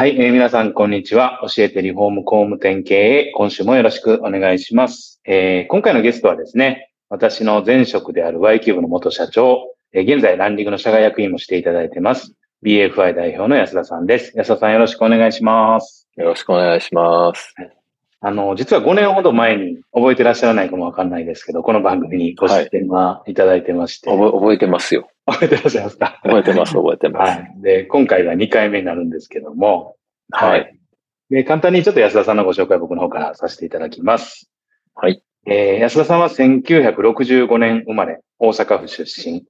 はい、えー皆さん、こんにちは。教えてリフォーム工務店経営、今週もよろしくお願いします。えー今回のゲストはですね、私の前職である Y キューブの元社長、えー現在ランディングの社外役員もしていただいてます。BFI 代表の安田さんです。安田さん、よろしくお願いします。よろしくお願いします。あの、実は5年ほど前に覚えてらっしゃらないかもわかんないですけど、この番組にご出演はいただいてまして、覚え覚えてますよ。覚えてらっしゃいますか？覚えてます、覚えてます。はい。で、今回が2回目になるんですけども、はい。で、簡単にちょっと安田さんのご紹介を僕の方からさせていただきます。はい。えー安田さんは1965年生まれ、大阪府出身。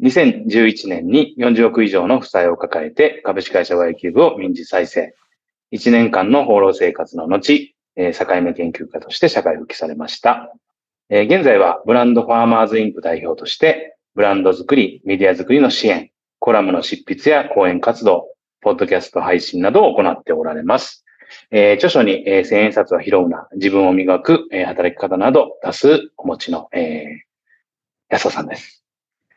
2011年に40億以上の負債を抱えて株式会社 Y キューブを民事再生。1年間の放浪生活の後、えー境目研究家として社会復帰されました。えー現在はブランドファーマーズインク代表として、ブランド作り、メディア作りの支援、コラムの執筆や講演活動、ポッドキャスト配信などを行っておられます。えー著書に、えー千円札は拾うな、自分を磨く、えー働き方など多数お持ちの、えー安田さんです。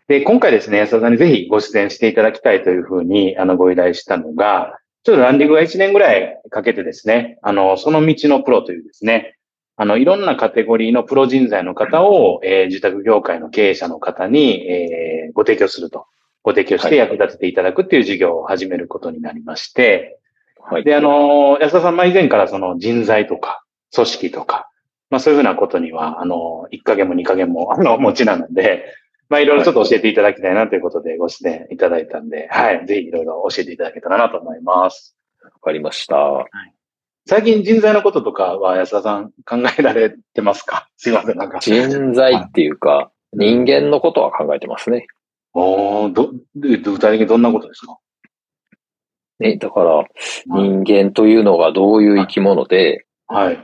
で、今回ですね、安田さんにぜひご出演していただきたいというふうに、あの、ご依頼したのが、ちょっとランディングが1年ぐらいかけてですね、あの、その道のプロというですね、あの、いろんなカテゴリーのプロ人材の方を、えー住宅業界の経営者の方に、えーご提供すると。ご提供して役立てていただくっていう事業を始めることになりまして、はい。で、あの、安田さん、まあ以前からその人材とか、組織とか、まあそういうふうなことには、あの、1ヶ月も2ヶ月も、あの、お持ちなので、まあいろいろちょっと教えていただきたいなということでご出演いただいたんで、はい、ぜひいろいろ教えていただけたらなと思います。わかりました。最近人材のこととかは安田さん考えられてますか？すいません、なんか。人材っていうか、人間のことは考えてますね。おーど、で具体的にどんなことですか？ね、だから、人間というのがどういう生き物で、はい。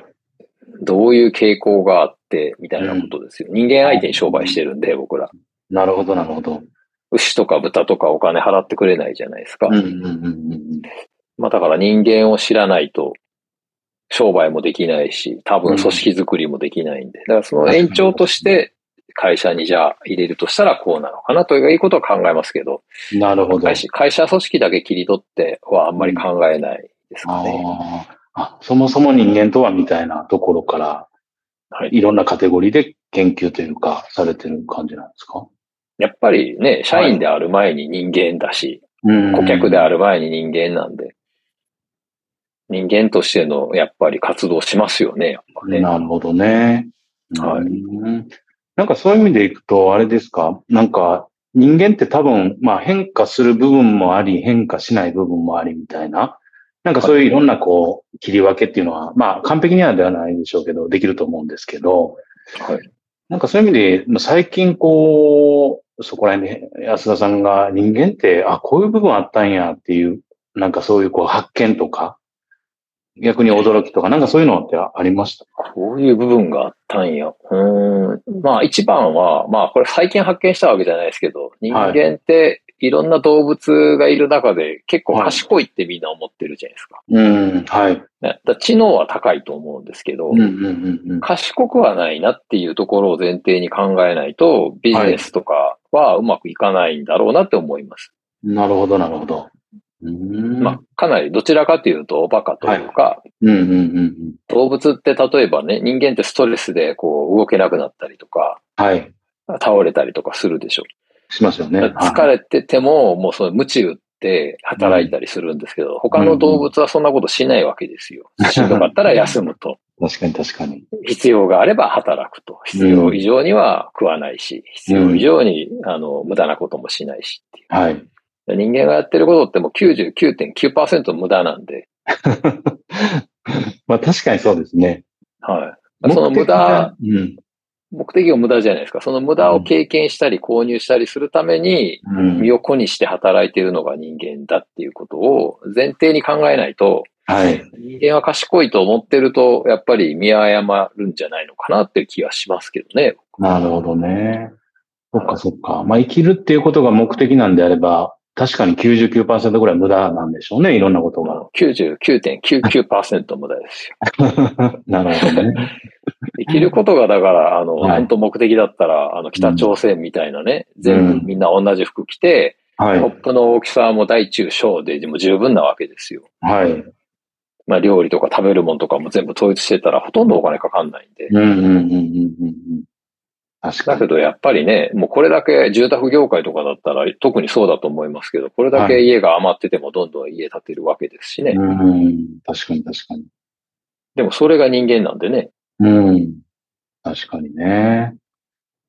どういう傾向があって、みたいなことですよ。人間相手に商売してるんで、僕ら。なるほど、なるほど。牛とか豚とかお金払ってくれないじゃないですか。うん、うん、うんうん。まあだから人間を知らないと、商売もできないし、多分組織作りもできないんで。だからその延長として、会社にじゃあ入れるとしたらこうなのかなということは考えますけど、なるほど。会社会社組織だけ切り取ってはあんまり考えないですかね。あー。あ、そもそも人間とはみたいなところから、はい。いろんなカテゴリーで研究というか、されてる感じなんですか？やっぱりね、社員である前に人間だし、うん。顧客である前に人間なんで、人間としてのやっぱり活動しますよね、やっぱね。なるほどね。はいうんなんかそういう意味でいくと、あれですか？なんか人間って多分、まあ変化する部分もあり、変化しない部分もありみたいな？なんかそういういろんなこう、切り分けっていうのは、まあ完璧にはではないでしょうけど、できると思うんですけど、はい。なんかそういう意味で、まあ最近こう、そこら辺で安田さんが人間って、あ、こういう部分あったんやっていう、なんかそういうこう発見とか、逆に驚きとか、なんかそういうのってありました？こういう部分があったんや。うーん。まあ一番は、まあこれ最近発見したわけじゃないですけど、人間っていろんな動物がいる中で結構賢いってみんな思ってるじゃないですか。うん、はい。ねだ知能は高いと思うんですけど、うん、うん、うんうん。賢くはないなっていうところを前提に考えないと、ビジネスとかはうまくいかないんだろうなって思います。なるほど、なるほど。まあ、かなりどちらかというと、おバカというか。動物って例えばね、人間ってストレスでこう動けなくなったりとか、はい。倒れたりとかするでしょ。しますよね。疲れてても、もうその鞭打って働いたりするんですけど、他の動物はそんなことしないわけですよ。しんどかったら休むと。確かに、確かに。必要があれば働くと。必要以上には食わないし、必要以上に、あの、無駄なこともしないしっていう。はい。人間がやってることってもう99.9%無駄なんで、まあ確かにそうですね。はい。その無駄、うん。目的が無駄じゃないですか。その無駄を経験したり購入したりするために、うん身を粉にして働いているのが人間だっていうことを前提に考えないと、はい。人間は賢いと思ってると、やっぱり見誤るんじゃないのかなっていう気はしますけどね。なるほどね。そっかそっか。まあ生きるっていうことが目的なんであれば、確かに99%ぐらい無駄なんでしょうね。いろんなことが。99.99%無駄ですよ。なるほどね。生きることがだから、あの、はい本当目的だったら、あの、北朝鮮みたいなね、全部みんな同じ服着て、はいコッ。プの大きさも大中小でも十分なわけですよ。はい。まあ料理とか食べるものとかも全部統一してたらほとんどお金かかんないんで。うんうんうんうんうんうん。確かに。だけどやっぱりね、もうこれだけ住宅業界とかだったら特にそうだと思いますけど、これだけ家が余っててもどんどん家建てるわけですしね。うん。確かに確かに。でもそれが人間なんでね。うん。確かにね。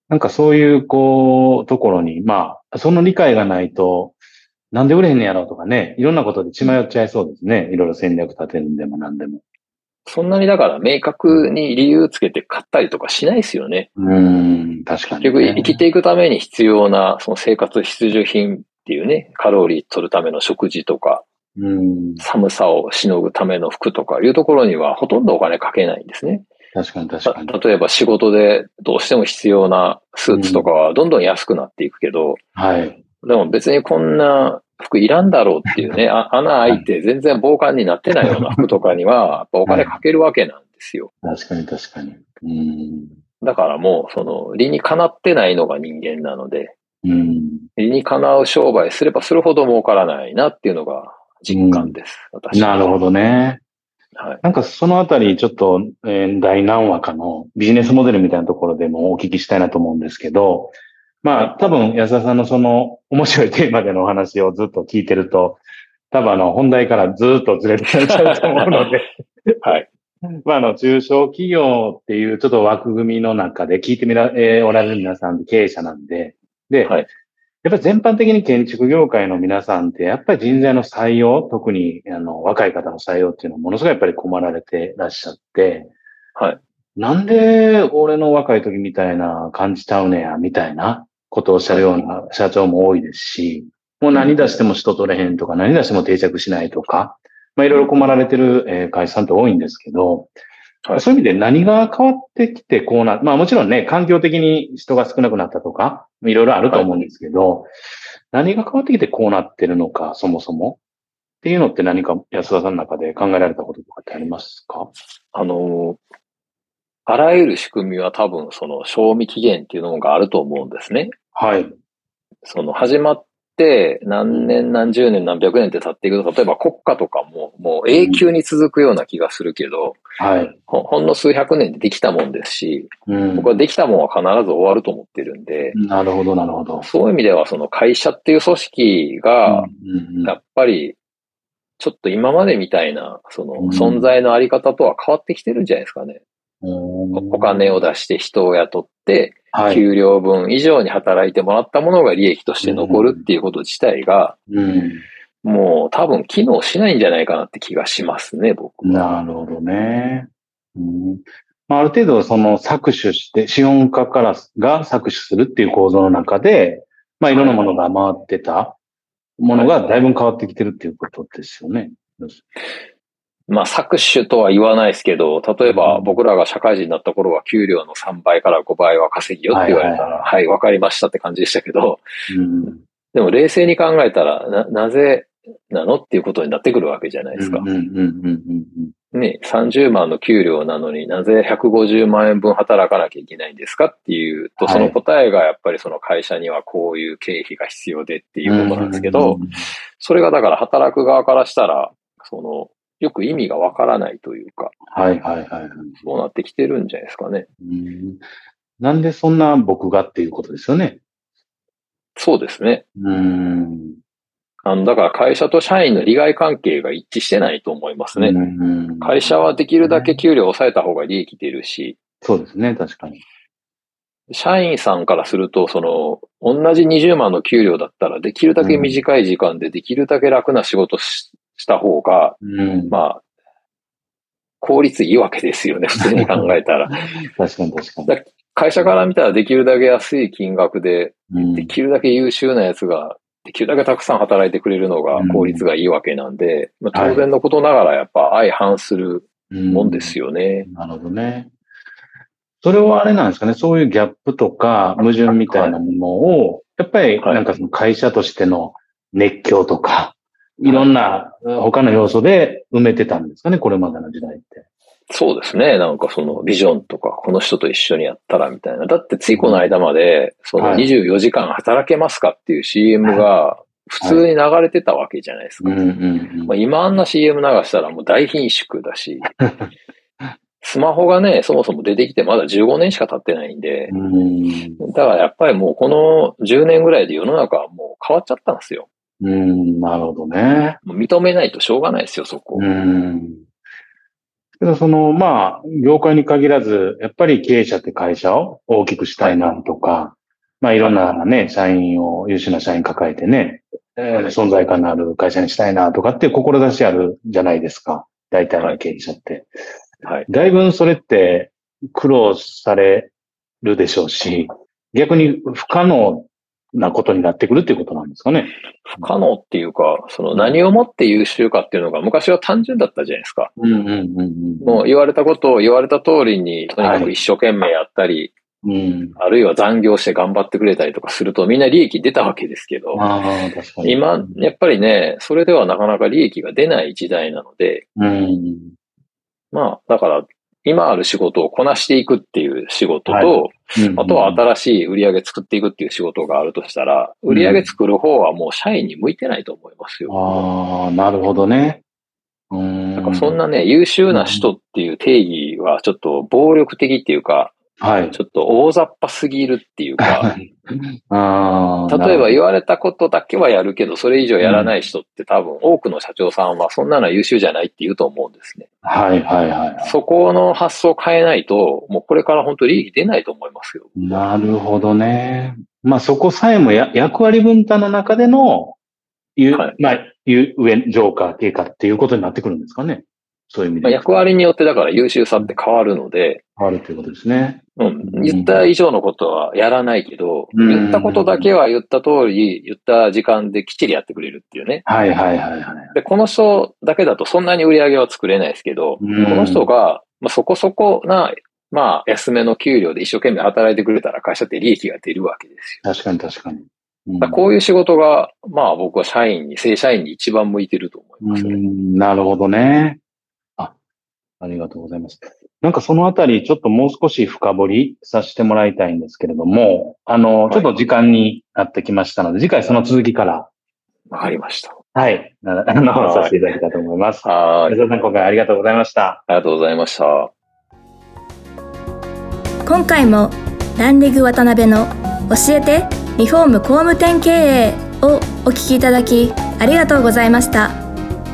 なんかそういう、こう、ところに、まあ、その理解がないと、なんで売れへんねやろうとかね、いろんなことで血迷っちゃいそうですね。いろいろ戦略立てるんでも何でも。そんなにだから明確に理由つけて買ったりとかしないですよね。うん、確かに、結局生きていくために必要なその生活必需品っていうね、カロリー取るための食事とか、うん、寒さをしのぐための服とかいうところにはほとんどお金かけないんですね。確かに確かに。例えば仕事でどうしても必要なスーツとかはどんどん安くなっていくけど、はい。でも別にこんな服いらんだろうっていうね、あ穴開いて全然防寒になってないような服とかには、お金かけるわけなんですよ。確かに確かに。うん。だからもう、その、理にかなってないのが人間なので、うん。理にかなう商売すればするほど儲からないなっていうのが実感です。私はなるほどね。はい。なんかそのあたりちょっと、えー第何話かのビジネスモデルみたいなところでもお聞きしたいなと思うんですけど、まあ多分安田さんのその面白いテーマでのお話をずっと聞いてると、多分あの本題からずっとずれてらっしゃると思うので、はい。まああの中小企業っていうちょっと枠組みの中で聞いてみら、えーおられる皆さん経営者なんで、で、はい。やっぱり全般的に建築業界の皆さんって、やっぱり人材の採用、特にあの若い方の採用っていうのはものすごいやっぱり困られてらっしゃって、はい。なんで俺の若い時みたいな感じちゃうねや、みたいなことをおっしゃるような社長も多いですし、もう何出しても人取れへんとか、何出しても定着しないとか、まあいろいろ困られてるえー会社さんって多いんですけど、はいそういう意味で何が変わってきてこうな、まあもちろんね、環境的に人が少なくなったとか、いろいろあると思うんですけど、何が変わってきてこうなってるのか、そもそも？っていうのって何か安田さんの中で考えられたこととかってありますか？あの、あらゆる仕組みは多分その賞味期限っていうのがあると思うんですね。はい。その始まって何年何十年何百年って経っていくと、例えば国家とかももう永久に続くような気がするけど、はい。ほほんの数百年でできたもんですし、うん僕はできたもんは必ず終わると思ってるんで、なるほど、なるほど。そういう意味ではその会社っていう組織が、うんうんやっぱり、ちょっと今までみたいな、そのうん存在のあり方とは変わってきてるんじゃないですかね。うんお金を出して人を雇って、はい。給料分以上に働いてもらったものが利益として残るっていうこと自体が、うん。もう多分機能しないんじゃないかなって気がしますね、僕は。なるほどね。うんまあ、ある程度、その搾取して、資本家からが搾取するっていう構造の中で、まあ、いろんなものが回ってたものがだいぶ変わってきてるっていうことですよね。まあ搾取とは言わないですけど、例えば僕らが社会人になった頃は給料の3倍から5倍は稼ぎよって言われたら、はいはいはい、わかりましたって感じでしたけど、うん。でも冷静に考えたら、な、なぜなのっていうことになってくるわけじゃないですか。ね、30万の給料なのになぜ150万円分働かなきゃいけないんですかっていうと、はい。その答えがやっぱりその会社にはこういう経費が必要でっていうことなんですけど、それがだから働く側からしたら、その、よく意味がわからないというか、はいはいはいはい。そうなってきてるんじゃないですかね。うんなんでそんな僕がっていうことですよね。そうですね。うん。あの、だから会社と社員の利害関係が一致してないと思いますね。うん会社はできるだけ給料を抑えた方が利益出るし、そうですね、確かに。社員さんからすると、その、同じ20万の給料だったら、できるだけ短い時間でできるだけ楽な仕事しした方が、うん。まあ、効率いいわけですよね、普通に考えたら。確かに確かに。だ会社から見たらできるだけ安い金額で、うんできるだけ優秀なやつが、できるだけたくさん働いてくれるのが効率がいいわけなんで、まあ、当然のことながらやっぱ相反するもんですよね。なるほどね。それはあれなんですかね、そういうギャップとか矛盾みたいなものを、やっぱりはいなんかその会社としての熱狂とか、いろんな他の要素で埋めてたんですかね、これまでの時代って。そうですね。なんかそのビジョンとか、この人と一緒にやったらみたいな。だってついこの間まで、そのはい24時間働けますかっていう CM が普通に流れてたわけじゃないですか。今あんな CM 流したらもう大貧縮だし、スマホがね、そもそも出てきてまだ15年しか経ってないんで。だからやっぱりもうこの10年ぐらいで世の中はもう変わっちゃったんですよ。うん、なるほどね。認めないとしょうがないですよ、そこ。うん。けど、その、まあ、業界に限らず、やっぱり経営者って会社を大きくしたいなとか、まあ、いろんなね、社員を、優秀な社員抱えてね、えー存在感のある会社にしたいなとかっていう志あるじゃないですか。大体の経営者って。はい。だいぶそれって苦労されるでしょうし、逆に不可能なことになってくるっていうことなんですかね。不可能っていうか、その何をもって優秀かっていうのが昔は単純だったじゃないですか。うんうんうんうん。もう言われたことを言われた通りに、とにかく一生懸命やったり、うん。あるいは残業して頑張ってくれたりとかするとみんな利益出たわけですけど。今、やっぱりね、それではなかなか利益が出ない時代なので、うん。まあ、だから、今ある仕事をこなしていくっていう仕事と、はあとは新しい売り上げ作っていくっていう仕事があるとしたら、売り上げ作る方はもう社員に向いてないと思いますよ。ああ、なるほどね。うん。なんかそんなね、優秀な人っていう定義はちょっと暴力的っていうか、はい。ちょっと大雑把すぎるっていうか、ああ。例えば言わわれたことだけはやるけど、それ以上やらない人って多分多くの社長さんはそんなのは優秀じゃないって言うと思うんですね。はいはいはい。そこの発想を変えないと、もうこれから本当利益出ないと思いますよ。なるほどね。まあそこさえもや役割分担の中での、ゆはいまあ、ゆ上、上下、経過っていうことになってくるんですかね。そういう意味まあ、で。役割によってだから優秀さって変わるので、変わるということですね。うん、言った以上のことはやらないけど、うん言ったことだけは言った通り、言った時間できっちりやってくれるっていうね。はいはいはいはい。で、この人だけだとそんなに売り上げは作れないですけど、うんこの人が、まあ、そこそこな、まあ、安めの給料で一生懸命働いてくれたら会社って利益が出るわけですよ。確かに確かに。うんこういう仕事が、まあ僕は社員に、正社員に一番向いてると思いますね。うんなるほどね。あ、ありがとうございます。なんかそのあたり、ちょっともう少し深掘りさせてもらいたいんですけれども、あの、いちょっと時間になってきましたので、次回その続きから、わかりました。はい、な あの、はいさせていただきたいと思います。はーい。吉田さん、今回ありがとうございました。ありがとうございました。今回もランリグ渡辺の教えてリフォーム工務店経営をお聞きいただきありがとうございました